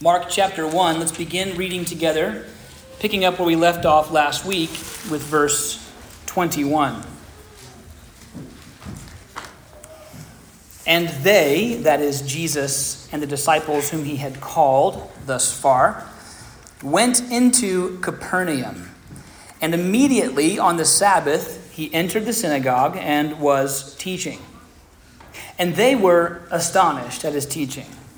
Mark chapter 1. Let's begin reading together, picking up where we left off last week with verse 21. And they, that is Jesus and the disciples whom he had called thus far, went into Capernaum. And immediately on the Sabbath, he entered the synagogue and was teaching. And they were astonished at his teaching,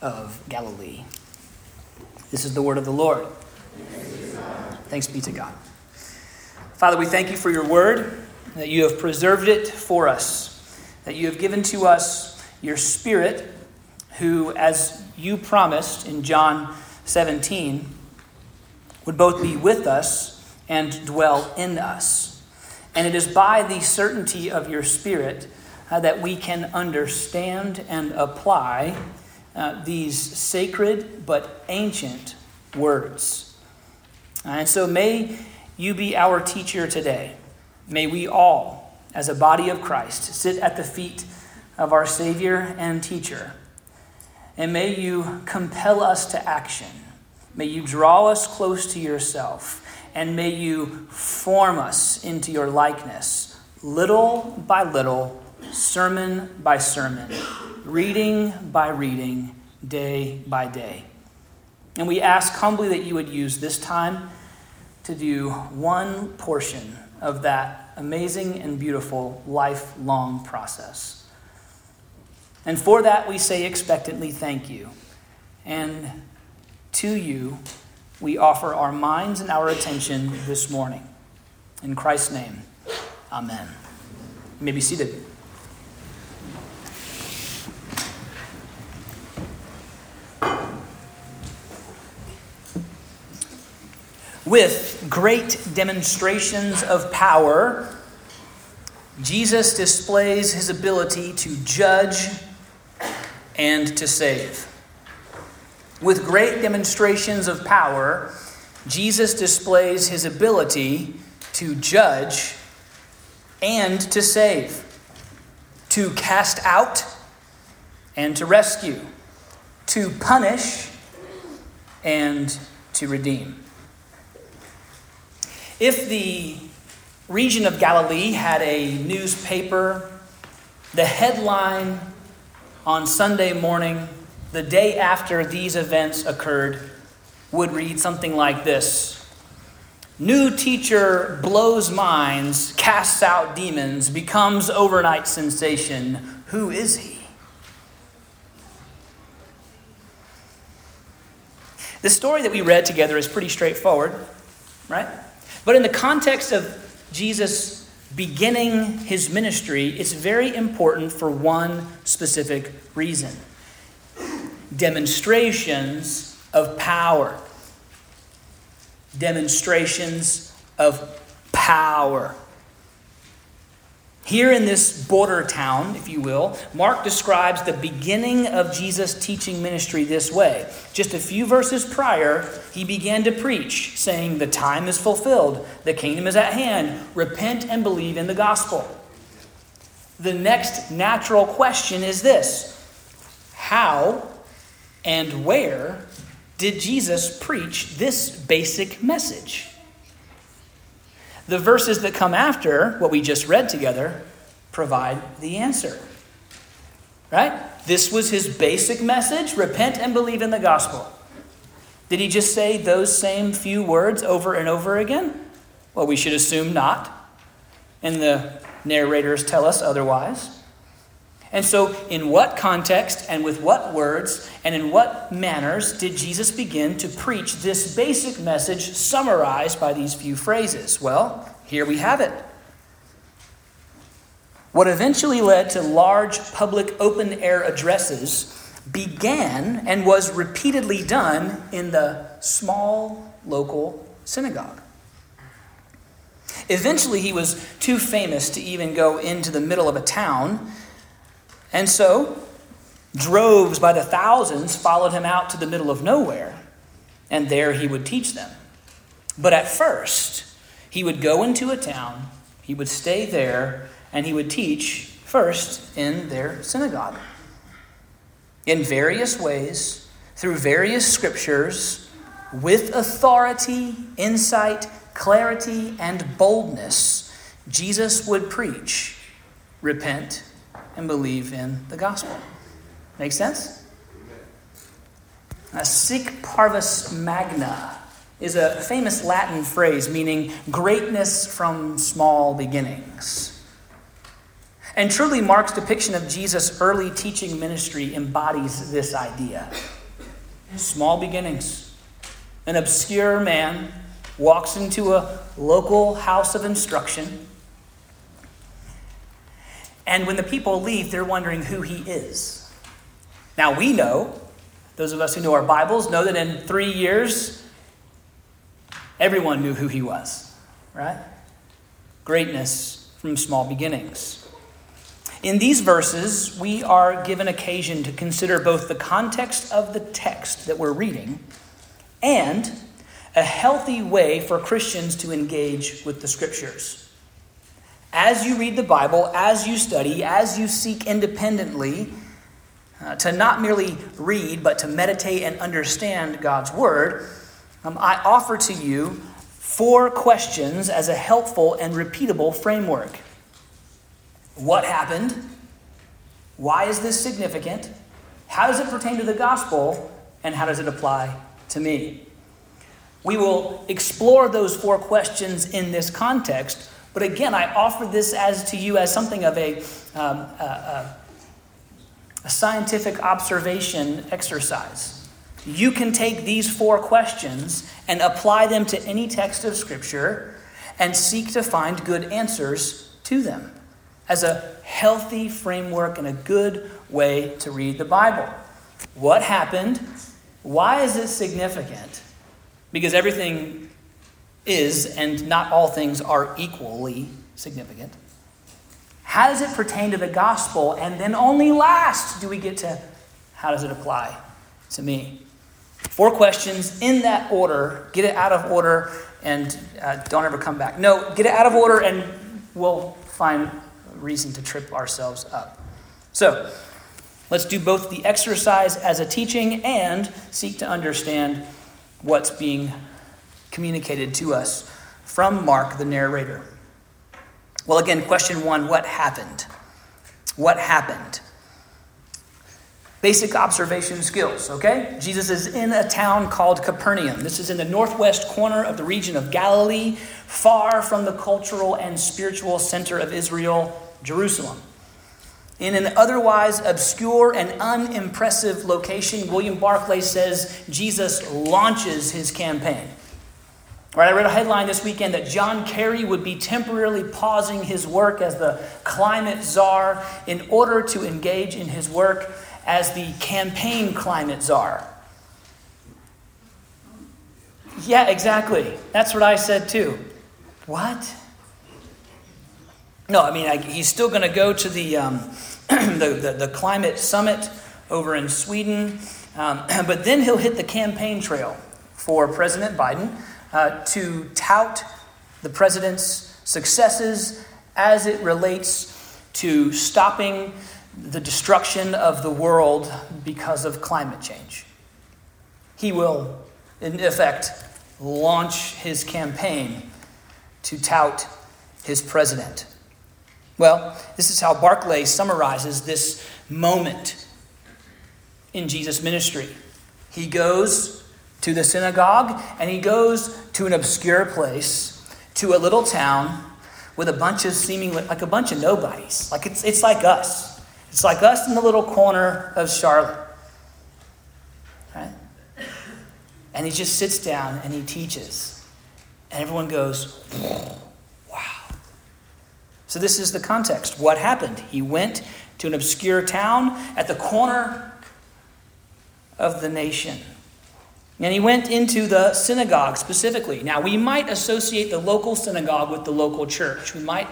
of Galilee. This is the word of the Lord. Thanks be to God. Father, we thank you for your word, that you have preserved it for us, that you have given to us your Spirit, who, as you promised in John 17, would both be with us and dwell in us. And it is by the certainty of your Spirit uh, that we can understand and apply uh, these sacred but ancient words. And so may you be our teacher today. May we all, as a body of Christ, sit at the feet of our Savior and teacher. And may you compel us to action. May you draw us close to yourself and may you form us into your likeness, little by little, sermon by sermon, reading by reading, day by day. And we ask humbly that you would use this time to do one portion of that amazing and beautiful lifelong process. And for that, we say expectantly, thank you. And to you, we offer our minds and our attention this morning. In Christ's name, amen. You may be seated. With great demonstrations of power, Jesus displays his ability to judge and to save. With great demonstrations of power, Jesus displays his ability to judge and to save, to cast out and to rescue, to punish and to redeem. If the region of Galilee had a newspaper, the headline on Sunday morning the day after these events occurred would read something like this New teacher blows minds, casts out demons, becomes overnight sensation. Who is he? The story that we read together is pretty straightforward, right? But in the context of Jesus beginning his ministry, it's very important for one specific reason demonstrations of power. Demonstrations of power. Here in this border town, if you will, Mark describes the beginning of Jesus' teaching ministry this way. Just a few verses prior, he began to preach, saying, The time is fulfilled, the kingdom is at hand, repent and believe in the gospel. The next natural question is this How and where did Jesus preach this basic message? The verses that come after what we just read together provide the answer. Right? This was his basic message repent and believe in the gospel. Did he just say those same few words over and over again? Well, we should assume not. And the narrators tell us otherwise. And so, in what context and with what words and in what manners did Jesus begin to preach this basic message summarized by these few phrases? Well, here we have it. What eventually led to large public open air addresses began and was repeatedly done in the small local synagogue. Eventually, he was too famous to even go into the middle of a town and so, droves by the thousands followed him out to the middle of nowhere, and there he would teach them. But at first, he would go into a town, he would stay there, and he would teach first in their synagogue. In various ways, through various scriptures, with authority, insight, clarity, and boldness, Jesus would preach repent and believe in the gospel. Make sense? A sic parvis magna is a famous Latin phrase meaning greatness from small beginnings. And truly, Mark's depiction of Jesus' early teaching ministry embodies this idea. Small beginnings. An obscure man walks into a local house of instruction and when the people leave, they're wondering who he is. Now, we know, those of us who know our Bibles, know that in three years, everyone knew who he was, right? Greatness from small beginnings. In these verses, we are given occasion to consider both the context of the text that we're reading and a healthy way for Christians to engage with the scriptures. As you read the Bible, as you study, as you seek independently, uh, to not merely read, but to meditate and understand God's Word, um, I offer to you four questions as a helpful and repeatable framework. What happened? Why is this significant? How does it pertain to the gospel? And how does it apply to me? We will explore those four questions in this context but again, I offer this as to you as something of a, um, a, a, scientific observation exercise. You can take these four questions and apply them to any text of Scripture and seek to find good answers to them as a healthy framework and a good way to read the Bible. What happened? Why is it significant? Because everything is, and not all things are equally significant. How does it pertain to the gospel? And then only last do we get to how does it apply to me? Four questions in that order. Get it out of order and uh, don't ever come back. No, get it out of order and we'll find reason to trip ourselves up. So, let's do both the exercise as a teaching and seek to understand what's being communicated to us from Mark, the narrator. Well, again, question one what happened? What happened? Basic observation skills, okay? Jesus is in a town called Capernaum. This is in the northwest corner of the region of Galilee, far from the cultural and spiritual center of Israel, Jerusalem. In an otherwise obscure and unimpressive location, William Barclay says Jesus launches his campaign. Right, I read a headline this weekend that John Kerry would be temporarily pausing his work as the climate czar in order to engage in his work as the campaign climate czar. Yeah, exactly. That's what I said too. What? No, I mean, I, he's still going to go to the, um, the, the, the, climate summit over in Sweden, um, but then he'll hit the campaign trail for President Biden uh, to tout the president's successes as it relates to stopping the destruction of the world because of climate change. He will, in effect, launch his campaign to tout his president. Well, this is how Barclay summarizes this moment in Jesus' ministry. He goes to the synagogue and he goes to an obscure place, to a little town with a bunch of seeming like a bunch of nobodies. Like it's, it's like us. It's like us in the little corner of Charlotte. Right? And he just sits down and he teaches. And everyone goes, wow. So this is the context. What happened? He went to an obscure town at the corner of the nation. And he went into the synagogue specifically. Now, we might associate the local synagogue with the local church. We might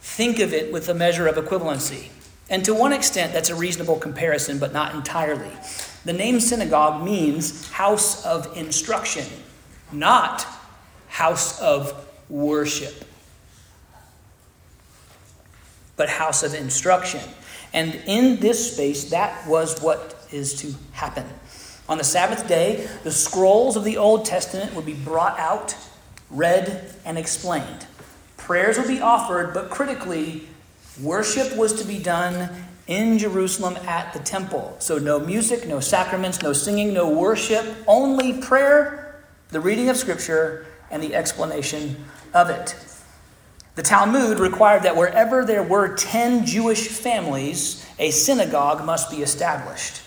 think of it with a measure of equivalency. And to one extent, that's a reasonable comparison, but not entirely. The name synagogue means house of instruction, not house of worship, but house of instruction. And in this space, that was what is to happen. On the Sabbath day, the scrolls of the Old Testament would be brought out, read, and explained. Prayers would be offered, but critically, worship was to be done in Jerusalem at the temple. So, no music, no sacraments, no singing, no worship, only prayer, the reading of Scripture, and the explanation of it. The Talmud required that wherever there were 10 Jewish families, a synagogue must be established.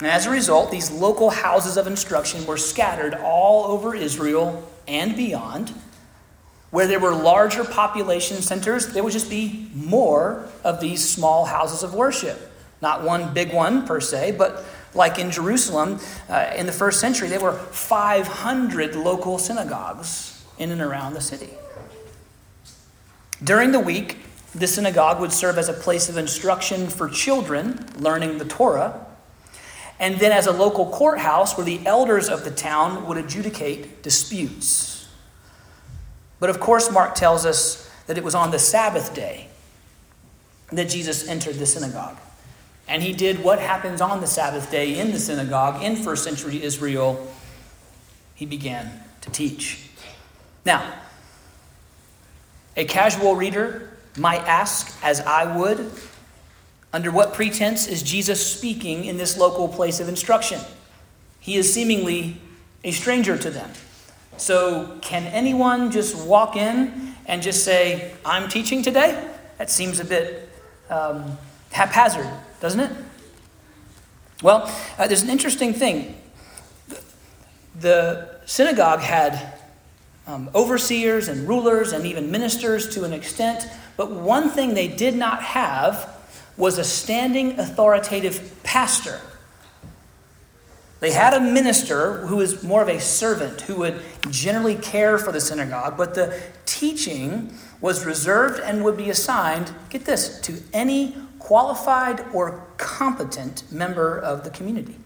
And as a result, these local houses of instruction were scattered all over Israel and beyond. Where there were larger population centers, there would just be more of these small houses of worship. Not one big one per se, but like in Jerusalem uh, in the first century, there were 500 local synagogues in and around the city. During the week, the synagogue would serve as a place of instruction for children learning the Torah and then as a local courthouse where the elders of the town would adjudicate disputes. But of course, Mark tells us that it was on the Sabbath day that Jesus entered the synagogue. And he did what happens on the Sabbath day in the synagogue in first century Israel. He began to teach. Now, a casual reader might ask, as I would, under what pretense is Jesus speaking in this local place of instruction? He is seemingly a stranger to them. So, can anyone just walk in and just say, I'm teaching today? That seems a bit um, haphazard, doesn't it? Well, uh, there's an interesting thing. The synagogue had um, overseers and rulers and even ministers to an extent, but one thing they did not have was a standing authoritative pastor. They had a minister who was more of a servant, who would generally care for the synagogue, but the teaching was reserved and would be assigned, get this, to any qualified or competent member of the community.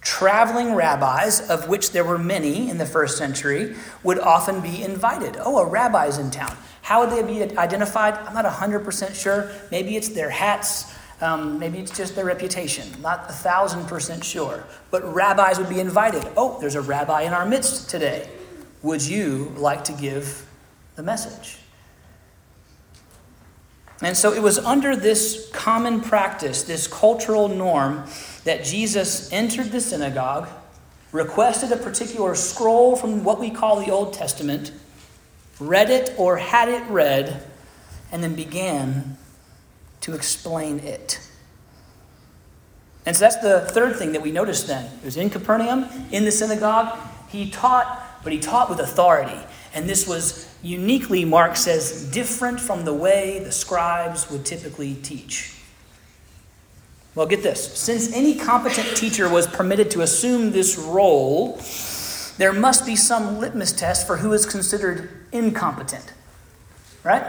Traveling rabbis, of which there were many in the first century, would often be invited. Oh, a rabbi's in town. How would they be identified? I'm not 100% sure. Maybe it's their hats. Um, maybe it's just their reputation. Not a thousand percent sure. But rabbis would be invited. Oh, there's a rabbi in our midst today. Would you like to give the message? And so it was under this common practice, this cultural norm, that Jesus entered the synagogue, requested a particular scroll from what we call the Old Testament, read it or had it read, and then began to explain it. And so that's the third thing that we noticed then. It was in Capernaum, in the synagogue. He taught, but he taught with authority. And this was uniquely, Mark says, different from the way the scribes would typically teach. Well, get this. Since any competent teacher was permitted to assume this role, there must be some litmus test for who is considered incompetent. Right?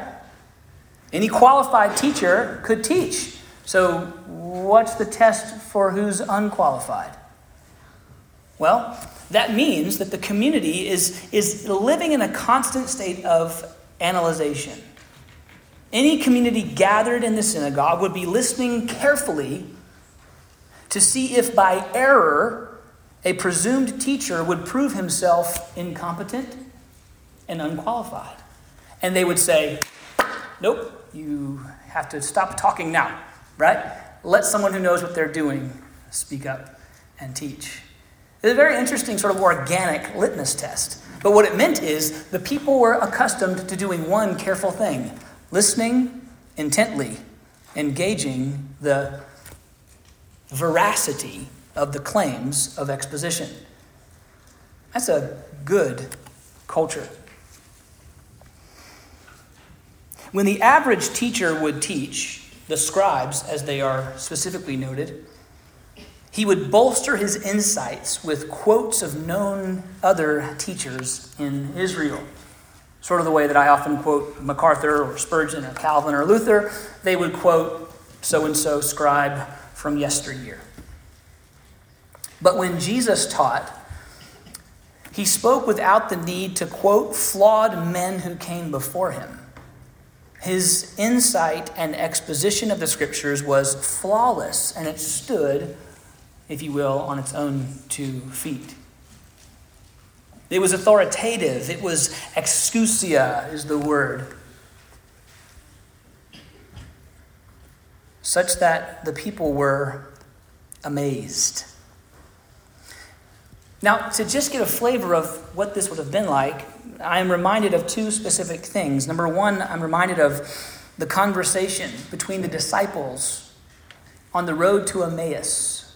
Any qualified teacher could teach. So, what's the test for who's unqualified? Well, that means that the community is, is living in a constant state of analyzation. Any community gathered in the synagogue would be listening carefully to see if by error a presumed teacher would prove himself incompetent and unqualified. And they would say, Nope, you have to stop talking now, right? Let someone who knows what they're doing speak up and teach. It's a very interesting, sort of organic litmus test. But what it meant is the people were accustomed to doing one careful thing listening intently, engaging the veracity of the claims of exposition. That's a good culture. When the average teacher would teach, the scribes, as they are specifically noted, he would bolster his insights with quotes of known other teachers in Israel. Sort of the way that I often quote MacArthur or Spurgeon or Calvin or Luther, they would quote so and so scribe from yesteryear. But when Jesus taught, he spoke without the need to quote flawed men who came before him. His insight and exposition of the scriptures was flawless, and it stood, if you will, on its own two feet. It was authoritative. It was exousia, is the word. Such that the people were amazed. Now, to just get a flavor of what this would have been like, I am reminded of two specific things. Number one, I'm reminded of the conversation between the disciples on the road to Emmaus.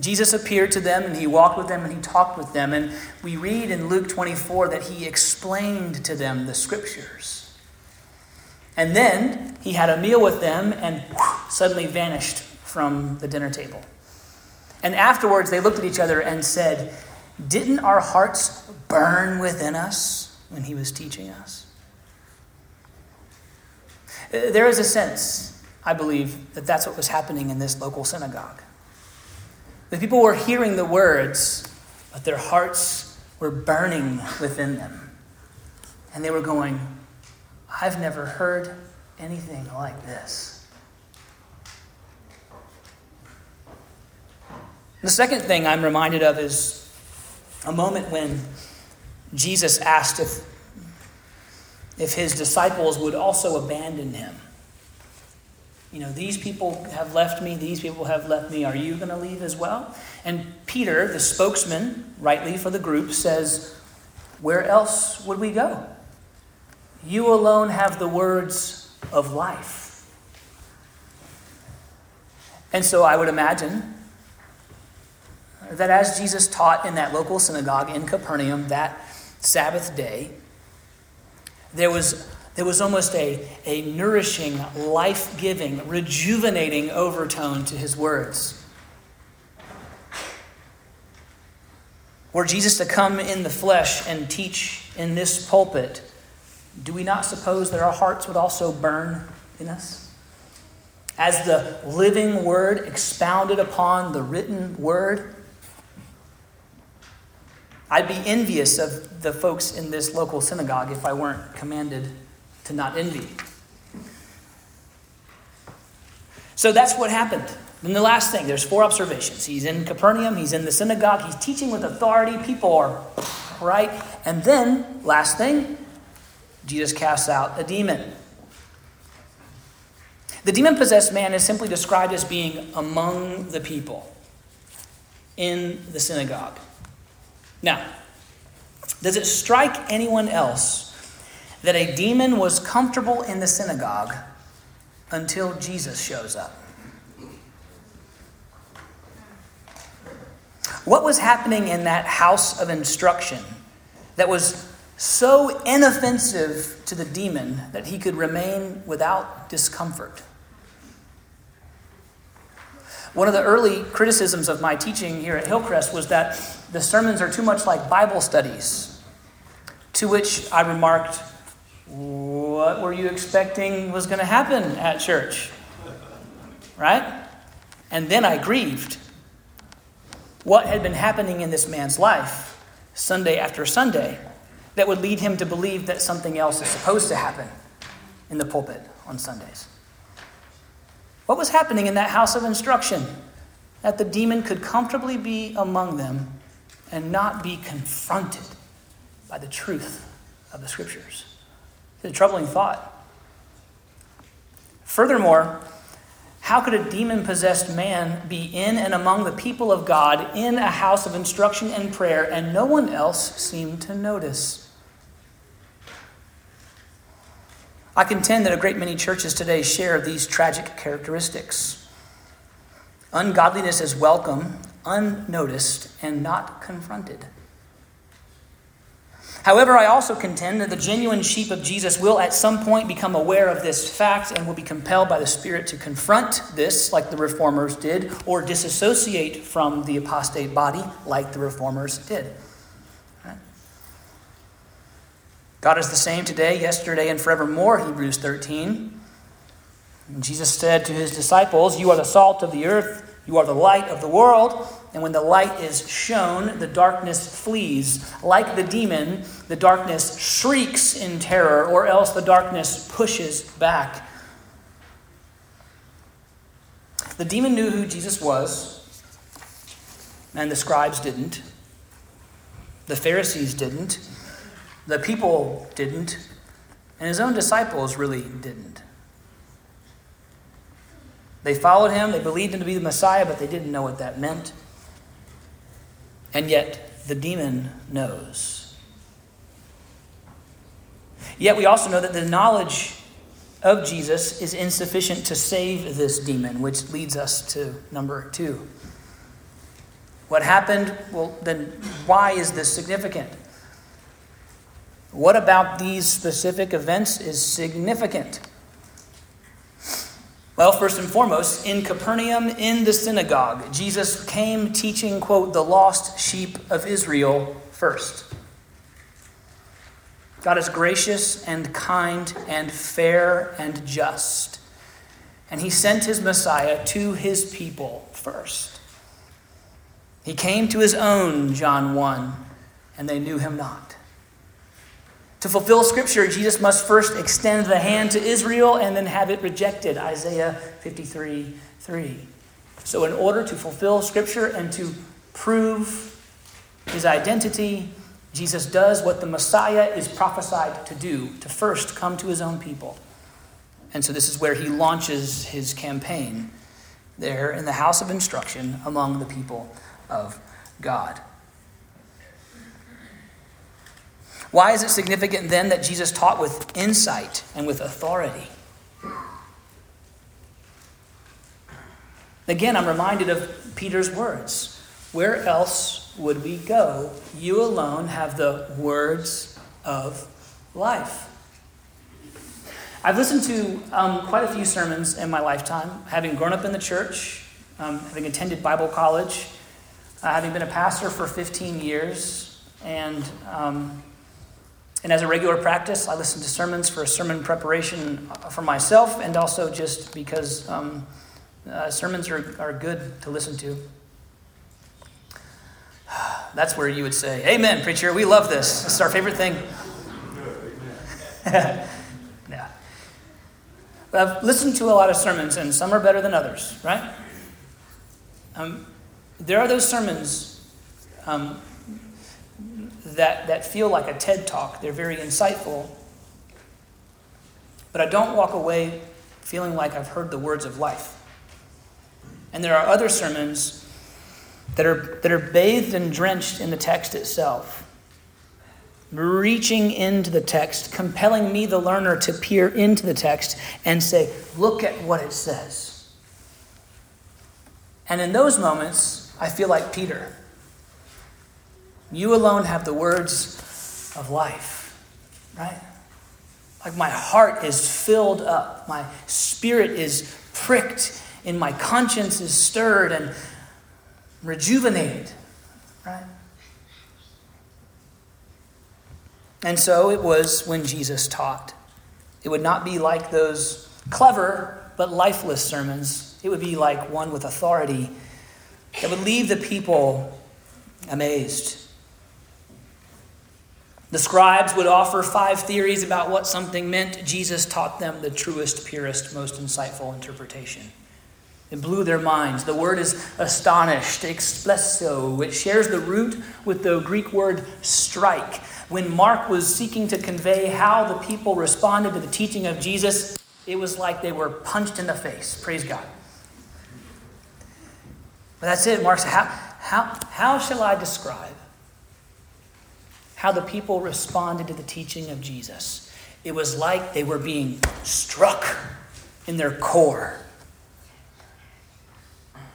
Jesus appeared to them and he walked with them and he talked with them. And we read in Luke 24 that he explained to them the scriptures. And then he had a meal with them and suddenly vanished from the dinner table. And afterwards they looked at each other and said, Didn't our hearts burn within us when he was teaching us? Uh, there is a sense, I believe, that that's what was happening in this local synagogue. The people were hearing the words, but their hearts were burning within them. And they were going, I've never heard anything like this. The second thing I'm reminded of is a moment when Jesus asked if, if his disciples would also abandon him. You know, these people have left me, these people have left me. Are you going to leave as well? And Peter, the spokesman, rightly for the group, says, Where else would we go? You alone have the words of life. And so I would imagine that as Jesus taught in that local synagogue in Capernaum that Sabbath day, there was, there was almost a, a nourishing, life giving, rejuvenating overtone to his words. Were Jesus to come in the flesh and teach in this pulpit, do we not suppose that our hearts would also burn in us? As the living word expounded upon the written word, I'd be envious of the folks in this local synagogue if I weren't commanded to not envy. So that's what happened. And the last thing, there's four observations. He's in Capernaum, he's in the synagogue, he's teaching with authority, people are right. And then, last thing, Jesus casts out a demon. The demon possessed man is simply described as being among the people in the synagogue. Now, does it strike anyone else that a demon was comfortable in the synagogue until Jesus shows up? What was happening in that house of instruction that was so inoffensive to the demon that he could remain without discomfort? One of the early criticisms of my teaching here at Hillcrest was that the sermons are too much like Bible studies. To which I remarked, What were you expecting was going to happen at church? Right? And then I grieved. What had been happening in this man's life, Sunday after Sunday, that would lead him to believe that something else is supposed to happen in the pulpit on Sundays? What was happening in that house of instruction? That the demon could comfortably be among them and not be confronted by the truth of the scriptures. It's a troubling thought. Furthermore, How could a demon possessed man be in and among the people of God in a house of instruction and prayer, and no one else seemed to notice? I contend that a great many churches today share these tragic characteristics. Ungodliness is welcome, unnoticed, and not confronted. However, I also contend that the genuine sheep of Jesus will at some point become aware of this fact and will be compelled by the Spirit to confront this, like the reformers did, or disassociate from the apostate body, like the reformers did. God is the same today, yesterday, and forevermore, Hebrews 13. And Jesus said to his disciples, You are the salt of the earth, you are the light of the world. And when the light is shown, the darkness flees. Like the demon, the darkness shrieks in terror, or else the darkness pushes back. The demon knew who Jesus was, and the scribes didn't. The Pharisees didn't. The people didn't. And his own disciples really didn't. They followed him, they believed him to be the Messiah, but they didn't know what that meant. And yet, the demon knows. Yet, we also know that the knowledge of Jesus is insufficient to save this demon, which leads us to number two. What happened? Well, then, why is this significant? What about these specific events is significant? Well, first and foremost, in Capernaum, in the synagogue, Jesus came teaching, quote, the lost sheep of Israel first. God is gracious and kind and fair and just. And he sent his Messiah to his people first. He came to his own, John 1, and they knew him not. To fulfill Scripture, Jesus must first extend the hand to Israel and then have it rejected. Isaiah 53 3. So, in order to fulfill Scripture and to prove his identity, Jesus does what the Messiah is prophesied to do to first come to his own people. And so, this is where he launches his campaign there in the house of instruction among the people of God. Why is it significant then that Jesus taught with insight and with authority? Again, I'm reminded of Peter's words Where else would we go? You alone have the words of life. I've listened to um, quite a few sermons in my lifetime, having grown up in the church, um, having attended Bible college, uh, having been a pastor for 15 years, and um, and as a regular practice, I listen to sermons for sermon preparation uh, for myself and also just because um, uh, sermons are, are good to listen to. That's where you would say, Amen, preacher, we love this. This is our favorite thing. yeah. But I've listened to a lot of sermons, and some are better than others, right? Um, there are those sermons um, that, that feel like a TED talk. They're very insightful. But I don't walk away feeling like I've heard the words of life. And there are other sermons that are, that are bathed and drenched in the text itself, reaching into the text, compelling me, the learner, to peer into the text and say, Look at what it says. And in those moments, I feel like Peter. You alone have the words of life, right? Like my heart is filled up, my spirit is pricked, and my conscience is stirred and rejuvenated, right? And so it was when Jesus taught. It would not be like those clever but lifeless sermons. It would be like one with authority that would leave the people amazed the scribes would offer five theories about what something meant. Jesus taught them the truest, purest, most insightful interpretation. It blew their minds. The word is astonished, explesso. It shares the root with the Greek word strike. When Mark was seeking to convey how the people responded to the teaching of Jesus, it was like they were punched in the face. Praise God. But that's it. Mark said, how, how, how shall I describe how the people responded to the teaching of Jesus? It was like they were being struck in their core.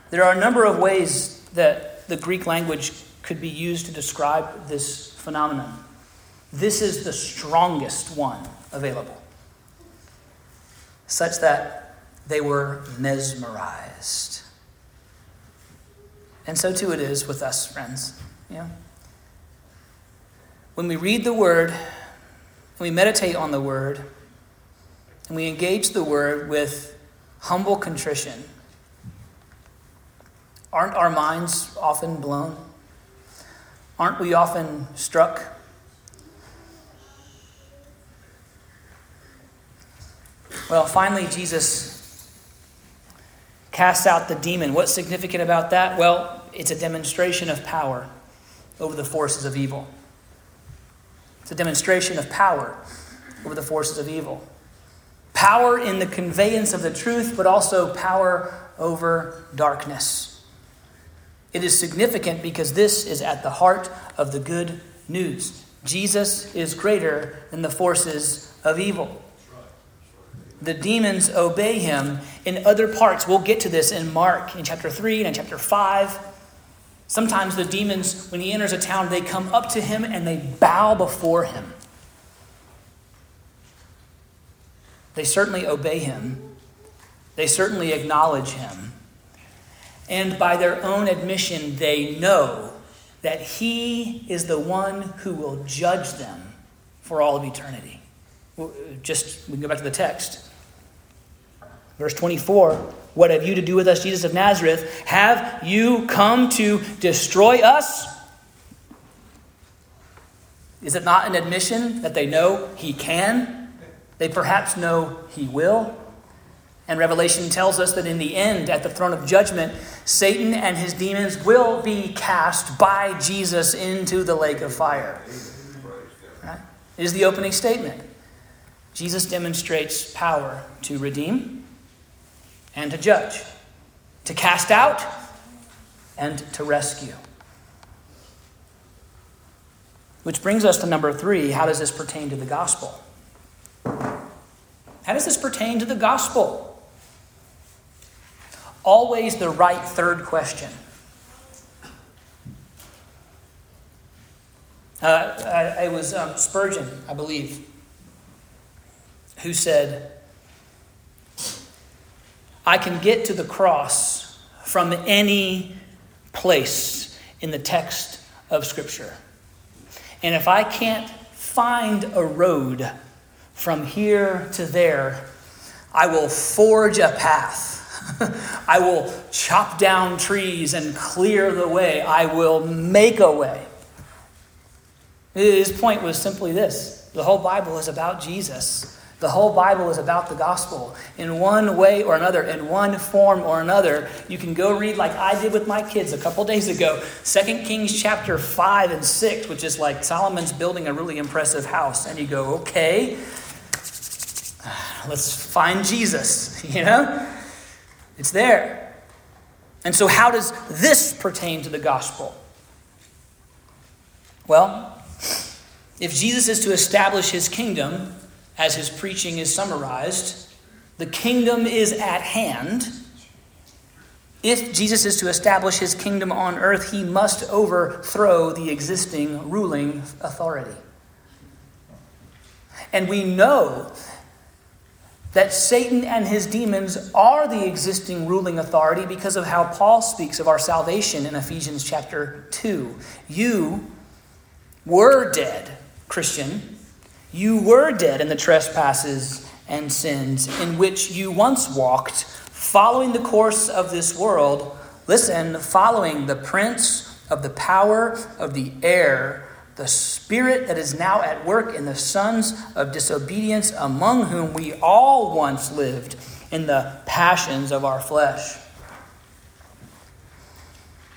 There are a number of ways that the Greek language could be used to describe this phenomenon. This is the strongest one available, such that they were mesmerized. And so too it is with us, friends. Yeah. When we read the Word, we meditate on the Word, and we engage the Word with humble contrition, aren't our minds often blown? Aren't we often struck? Well, finally, Jesus casts out the demon. What's significant about that? Well, it's a demonstration of power over the forces of evil. It's a demonstration of power over the forces of evil. Power in the conveyance of the truth, but also power over darkness. It is significant because this is at the heart of the good news. Jesus is greater than the forces of evil. The demons obey him in other parts. We'll get to this in Mark in chapter 3 and in chapter 5. Sometimes the demons, when he enters a town, they come up to him and they bow before him. They certainly obey him, they certainly acknowledge him. And by their own admission, they know that he is the one who will judge them for all of eternity. Just, we can go back to the text. Verse 24 What have you to do with us, Jesus of Nazareth? Have you come to destroy us? Is it not an admission that they know he can? They perhaps know he will. And Revelation tells us that in the end, at the throne of judgment, Satan and his demons will be cast by Jesus into the lake of fire. Right? It is the opening statement. Jesus demonstrates power to redeem and to judge, to cast out and to rescue. Which brings us to number three how does this pertain to the gospel? How does this pertain to the gospel? Always the right third question. Uh, it was um, Spurgeon, I believe, who said, I can get to the cross from any place in the text of Scripture. And if I can't find a road from here to there, I will forge a path. I will chop down trees and clear the way. I will make a way. His point was simply this the whole Bible is about Jesus. The whole Bible is about the gospel. In one way or another, in one form or another, you can go read like I did with my kids a couple days ago, 2 Kings chapter 5 and 6, which is like Solomon's building a really impressive house. And you go, okay, let's find Jesus, you know? It's there. And so, how does this pertain to the gospel? Well, if Jesus is to establish his kingdom, as his preaching is summarized, the kingdom is at hand. If Jesus is to establish his kingdom on earth, he must overthrow the existing ruling authority. And we know that Satan and his demons are the existing ruling authority because of how Paul speaks of our salvation in Ephesians chapter 2. You were dead, Christian, you were dead in the trespasses and sins in which you once walked, following the course of this world. Listen, following the prince of the power of the air, the spirit that is now at work in the sons of disobedience, among whom we all once lived in the passions of our flesh.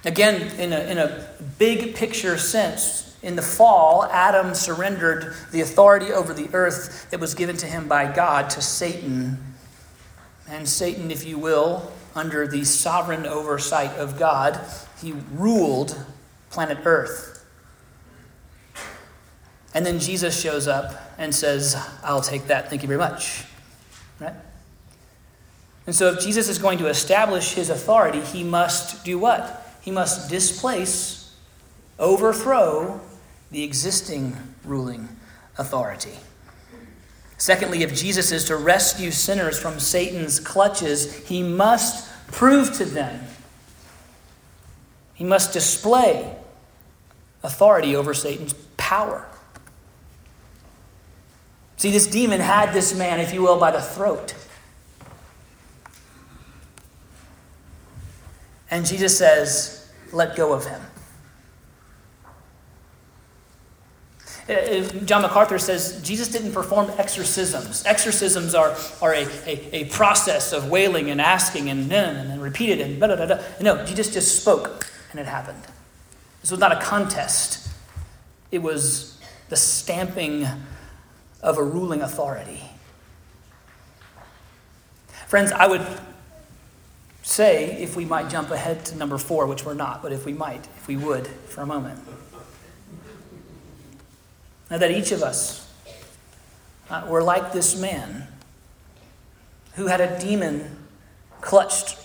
Again, in a, in a big picture sense, in the fall, Adam surrendered the authority over the earth that was given to him by God to Satan. And Satan, if you will, under the sovereign oversight of God, he ruled planet Earth. And then Jesus shows up and says, I'll take that. Thank you very much. Right? And so, if Jesus is going to establish his authority, he must do what? He must displace, overthrow the existing ruling authority. Secondly, if Jesus is to rescue sinners from Satan's clutches, he must prove to them, he must display authority over Satan's power. See, this demon had this man, if you will, by the throat. And Jesus says, Let go of him. Uh, uh, John MacArthur says Jesus didn't perform exorcisms. Exorcisms are, are a, a, a process of wailing and asking and then and then repeated and blah, blah, blah. No, Jesus just spoke and it happened. This was not a contest, it was the stamping of a ruling authority. Friends, I would say, if we might jump ahead to number four, which we're not, but if we might, if we would, for a moment. Now, that each of us uh, were like this man who had a demon clutched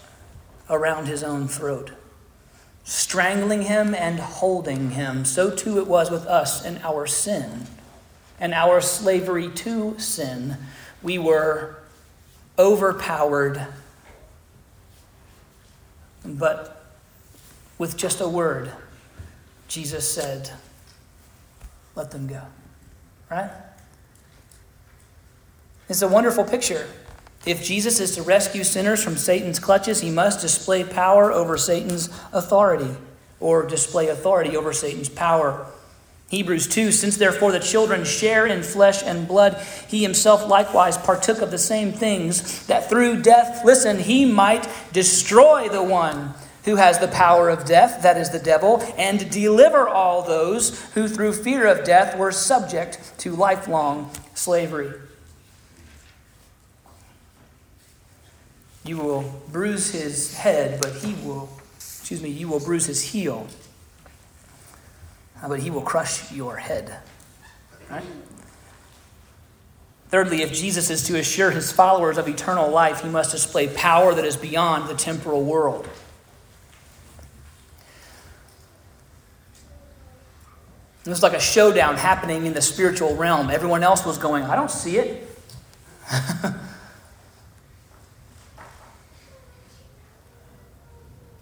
around his own throat, strangling him and holding him. So too it was with us in our sin and our slavery to sin. We were overpowered, but with just a word, Jesus said, Let them go. Right? It's a wonderful picture. If Jesus is to rescue sinners from Satan's clutches, he must display power over Satan's authority, or display authority over Satan's power. Hebrews 2 Since therefore the children share in flesh and blood, he himself likewise partook of the same things, that through death, listen, he might destroy the one who has the power of death, that is the devil, and deliver all those who through fear of death were subject to lifelong slavery. You will bruise his head, but he will, excuse me, you will bruise his heel, uh, but he will crush your head. Right? Thirdly, if Jesus is to assure his followers of eternal life, he must display power that is beyond the temporal world. It was like a showdown happening in the spiritual realm. Everyone else was going, I don't see it.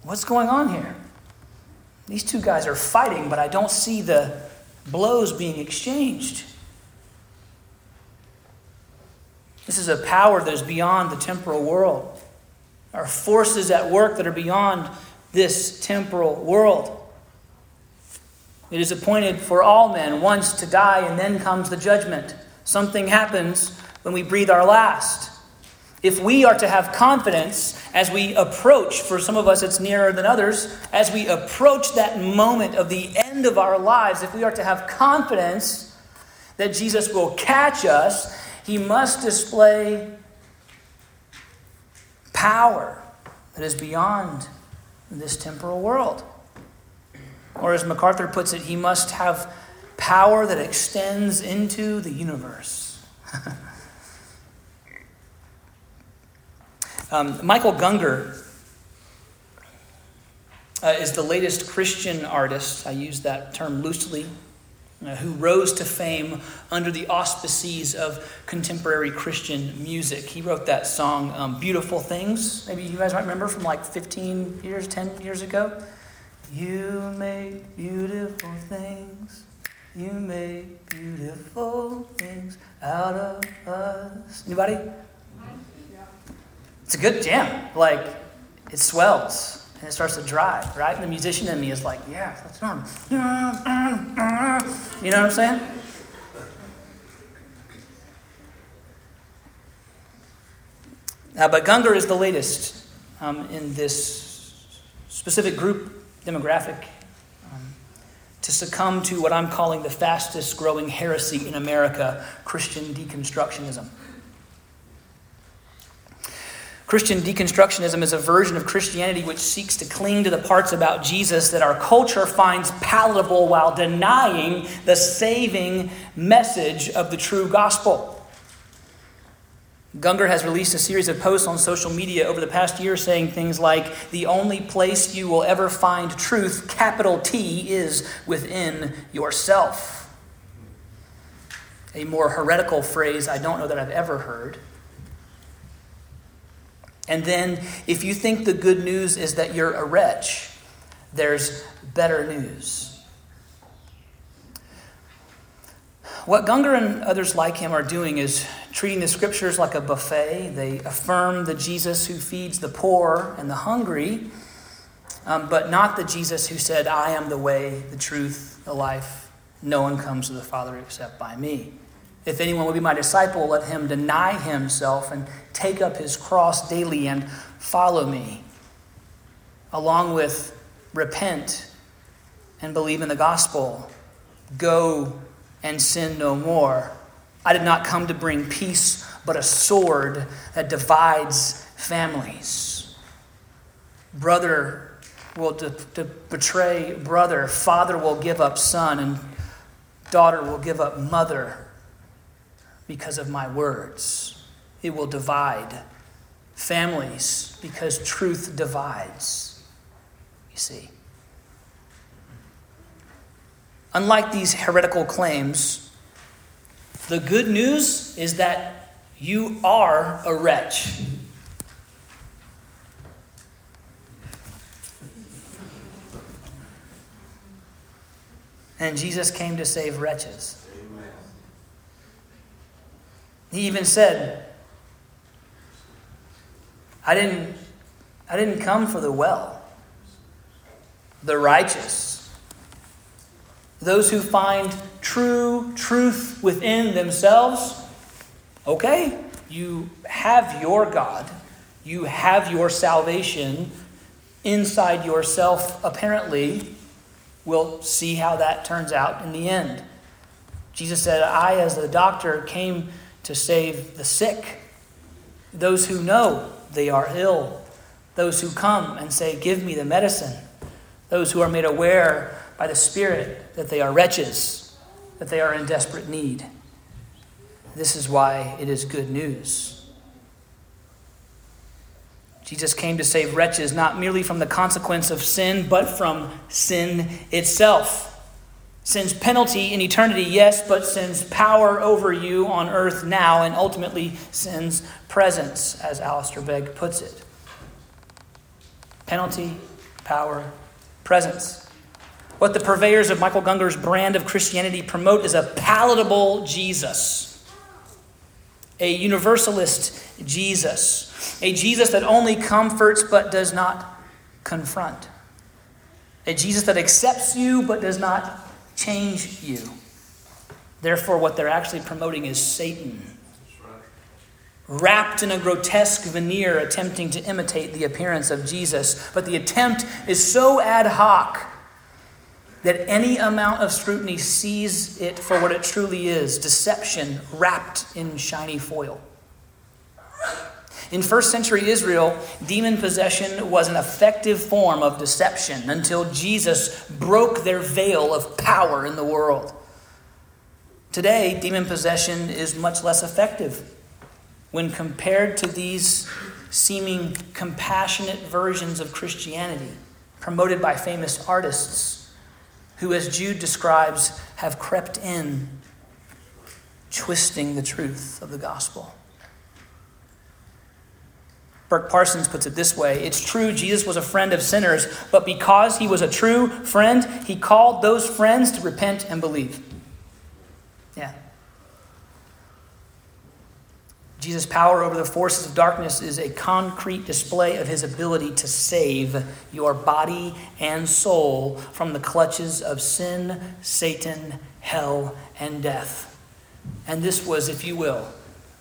What's going on here? These two guys are fighting, but I don't see the blows being exchanged. This is a power that is beyond the temporal world. There are forces at work that are beyond this temporal world. It is appointed for all men once to die, and then comes the judgment. Something happens when we breathe our last. If we are to have confidence as we approach, for some of us it's nearer than others, as we approach that moment of the end of our lives, if we are to have confidence that Jesus will catch us, he must display power that is beyond this temporal world. Or as MacArthur puts it, he must have power that extends into the universe. um, Michael Gungor uh, is the latest Christian artist, I use that term loosely, uh, who rose to fame under the auspices of contemporary Christian music. He wrote that song, um, Beautiful Things. Maybe you guys might remember from like 15 years, 10 years ago. You make beautiful things. You make beautiful things out of us. Anybody? It's a good jam. Like, it swells and it starts to drive, right? And the musician in me is like, yeah, that's on. You know what I'm saying? Uh, but Gungor is the latest um, in this specific group demographic um, to succumb to what I'm calling the fastest growing heresy in America Christian deconstructionism. Christian deconstructionism is a version of Christianity which seeks to cling to the parts about Jesus that our culture finds palatable while denying the saving message of the true gospel. Gungor has released a series of posts on social media over the past year saying things like, The only place you will ever find truth, capital T, is within yourself. A more heretical phrase I don't know that I've ever heard. And then, if you think the good news is that you're a wretch, there's better news. What Gungor and others like him are doing is treating the scriptures like a buffet. They affirm the Jesus who feeds the poor and the hungry, um, but not the Jesus who said, I am the way, the truth, the life. No one comes to the Father except by me. If anyone will be my disciple, let him deny himself and take up his cross daily and follow me, along with repent and believe in the gospel, go and sin no more. I did not come to bring peace, but a sword that divides families. Brother will de- de- betray brother, father will give up son, and daughter will give up mother because of my words. It will divide families because truth divides. You see. Unlike these heretical claims, the good news is that you are a wretch. And Jesus came to save wretches. He even said, I didn't, I didn't come for the well, the righteous, those who find true truth within themselves. Okay, you have your God, you have your salvation inside yourself, apparently. We'll see how that turns out in the end. Jesus said, I, as the doctor, came to save the sick, those who know they are ill, those who come and say, Give me the medicine, those who are made aware by the Spirit that they are wretches, that they are in desperate need. This is why it is good news. Jesus came to save wretches not merely from the consequence of sin, but from sin itself. Sin's penalty in eternity, yes, but sin's power over you on earth now, and ultimately sin's presence, as Alistair Begg puts it. Penalty, power, presence. What the purveyors of Michael Gungor's brand of Christianity promote is a palatable Jesus, a universalist Jesus, a Jesus that only comforts but does not confront, a Jesus that accepts you but does not change you. Therefore, what they're actually promoting is Satan. Wrapped in a grotesque veneer, attempting to imitate the appearance of Jesus. But the attempt is so ad hoc that any amount of scrutiny sees it for what it truly is deception wrapped in shiny foil. In first century Israel, demon possession was an effective form of deception until Jesus broke their veil of power in the world. Today, demon possession is much less effective when compared to these seeming compassionate versions of Christianity promoted by famous artists who, as Jude describes, have crept in, twisting the truth of the gospel. Burk Parsons puts it this way It's true, Jesus was a friend of sinners, but because he was a true friend, he called those friends to repent and believe. Yeah. Jesus' power over the forces of darkness is a concrete display of his ability to save your body and soul from the clutches of sin, Satan, hell, and death. And this was, if you will,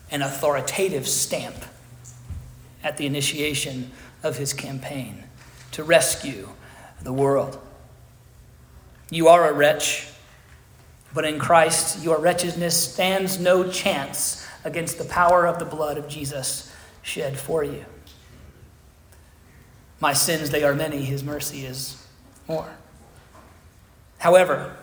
an authoritative stamp at the initiation of his campaign to rescue the world. You are a wretch, but in Christ, your wretchedness stands no chance against the power of the blood of Jesus shed for you. My sins, they are many, his mercy is more. However,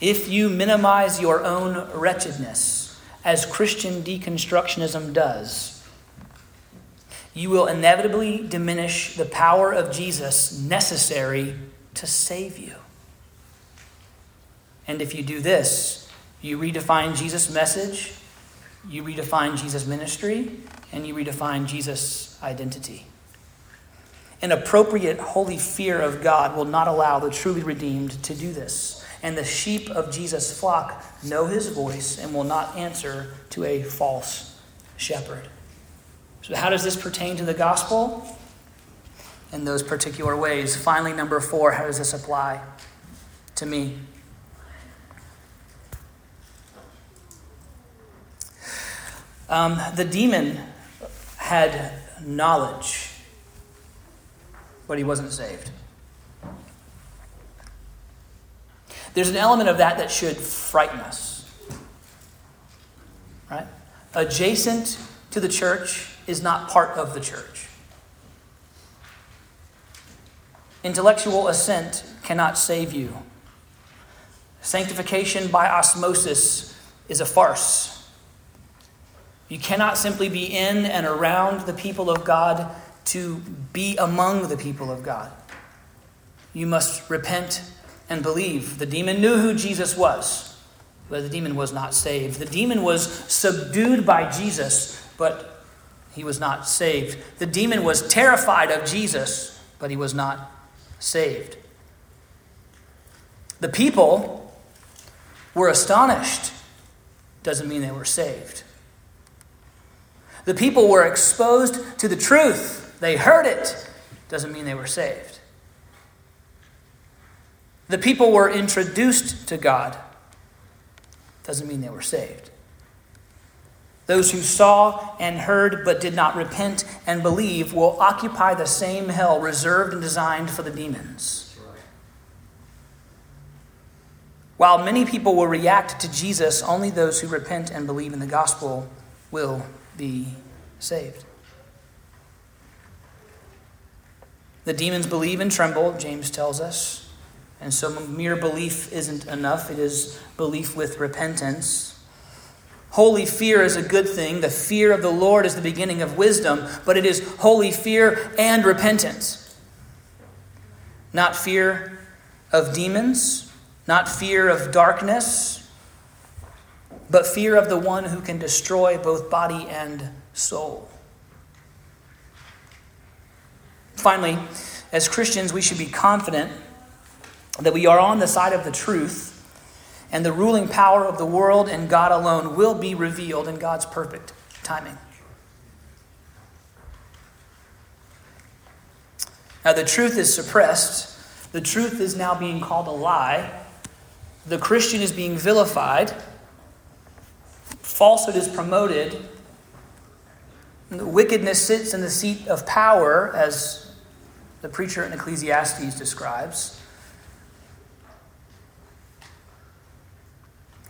if you minimize your own wretchedness, as Christian deconstructionism does, you will inevitably diminish the power of Jesus necessary to save you. And if you do this, you redefine Jesus' message, you redefine Jesus' ministry, and you redefine Jesus' identity. An appropriate holy fear of God will not allow the truly redeemed to do this. And the sheep of Jesus' flock know his voice and will not answer to a false shepherd. So, how does this pertain to the gospel? In those particular ways. Finally, number four, how does this apply to me? Um, the demon had knowledge, but he wasn't saved. There's an element of that that should frighten us. Right? Adjacent to the church is not part of the church. Intellectual assent cannot save you. Sanctification by osmosis is a farce. You cannot simply be in and around the people of God to be among the people of God. You must repent and believe. The demon knew who Jesus was, but the demon was not saved. The demon was subdued by Jesus, but he was not saved. The demon was terrified of Jesus, but he was not saved. The people were astonished. Doesn't mean they were saved. The people were exposed to the truth. They heard it. Doesn't mean they were saved. The people were introduced to God. Doesn't mean they were saved. Those who saw and heard but did not repent and believe will occupy the same hell reserved and designed for the demons. While many people will react to Jesus, only those who repent and believe in the gospel will be saved. The demons believe and tremble, James tells us. And so mere belief isn't enough, it is belief with repentance. Holy fear is a good thing. The fear of the Lord is the beginning of wisdom, but it is holy fear and repentance. Not fear of demons, not fear of darkness, but fear of the one who can destroy both body and soul. Finally, as Christians, we should be confident that we are on the side of the truth and the ruling power of the world and God alone will be revealed in God's perfect timing. Now, the truth is suppressed. The truth is now being called a lie. The Christian is being vilified falsehood is promoted, wickedness sits in the seat of power, as the preacher in Ecclesiastes describes.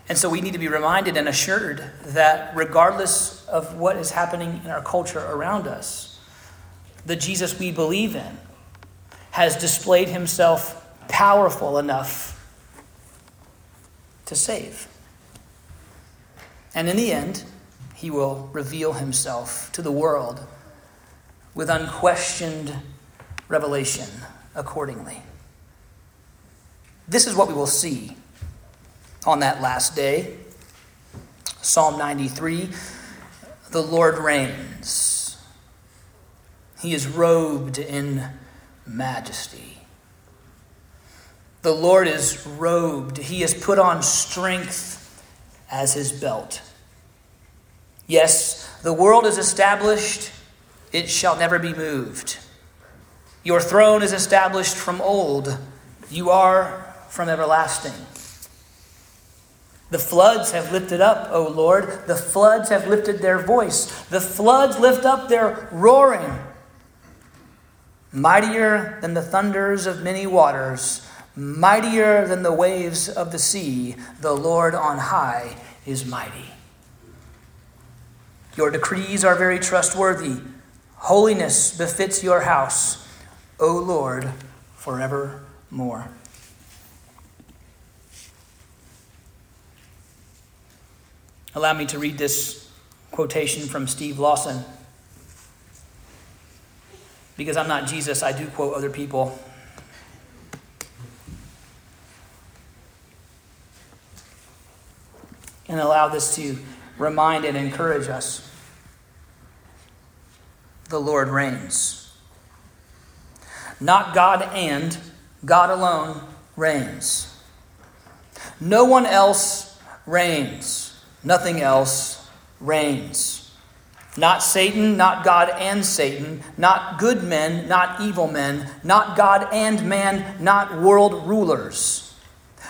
And so we need to be reminded and assured that regardless of what is happening in our culture around us, the Jesus we believe in has displayed himself powerful enough to save. And in the end, he will reveal himself to the world with unquestioned revelation accordingly. This is what we will see on that last day. Psalm 93 The Lord reigns, he is robed in majesty. The Lord is robed, he has put on strength as his belt. Yes, the world is established, it shall never be moved. Your throne is established from old, you are from everlasting. The floods have lifted up, O Lord. The floods have lifted their voice. The floods lift up their roaring. Mightier than the thunders of many waters, mightier than the waves of the sea, the Lord on high is mighty. Your decrees are very trustworthy. Holiness befits your house, O Lord, forevermore. Allow me to read this quotation from Steve Lawson. Because I'm not Jesus, I do quote other people. And allow this to remind and encourage us. The Lord reigns. Not God and, God alone reigns. No one else reigns. Nothing else reigns. Not Satan, not God and Satan, not good men, not evil men, not God and man, not world rulers,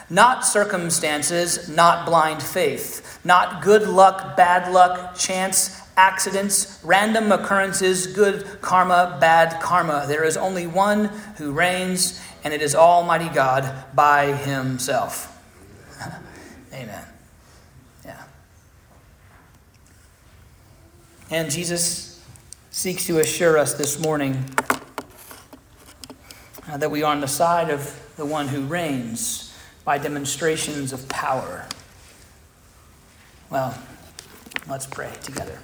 not circumstances, not blind faith, not good luck, bad luck, chance, accidents, random occurrences, good karma, bad karma. There is only one who reigns, and it is Almighty God by Himself. Amen. Yeah. And Jesus seeks to assure us this morning uh, that we are on the side of the one who reigns by demonstrations of power. Well, let's pray together.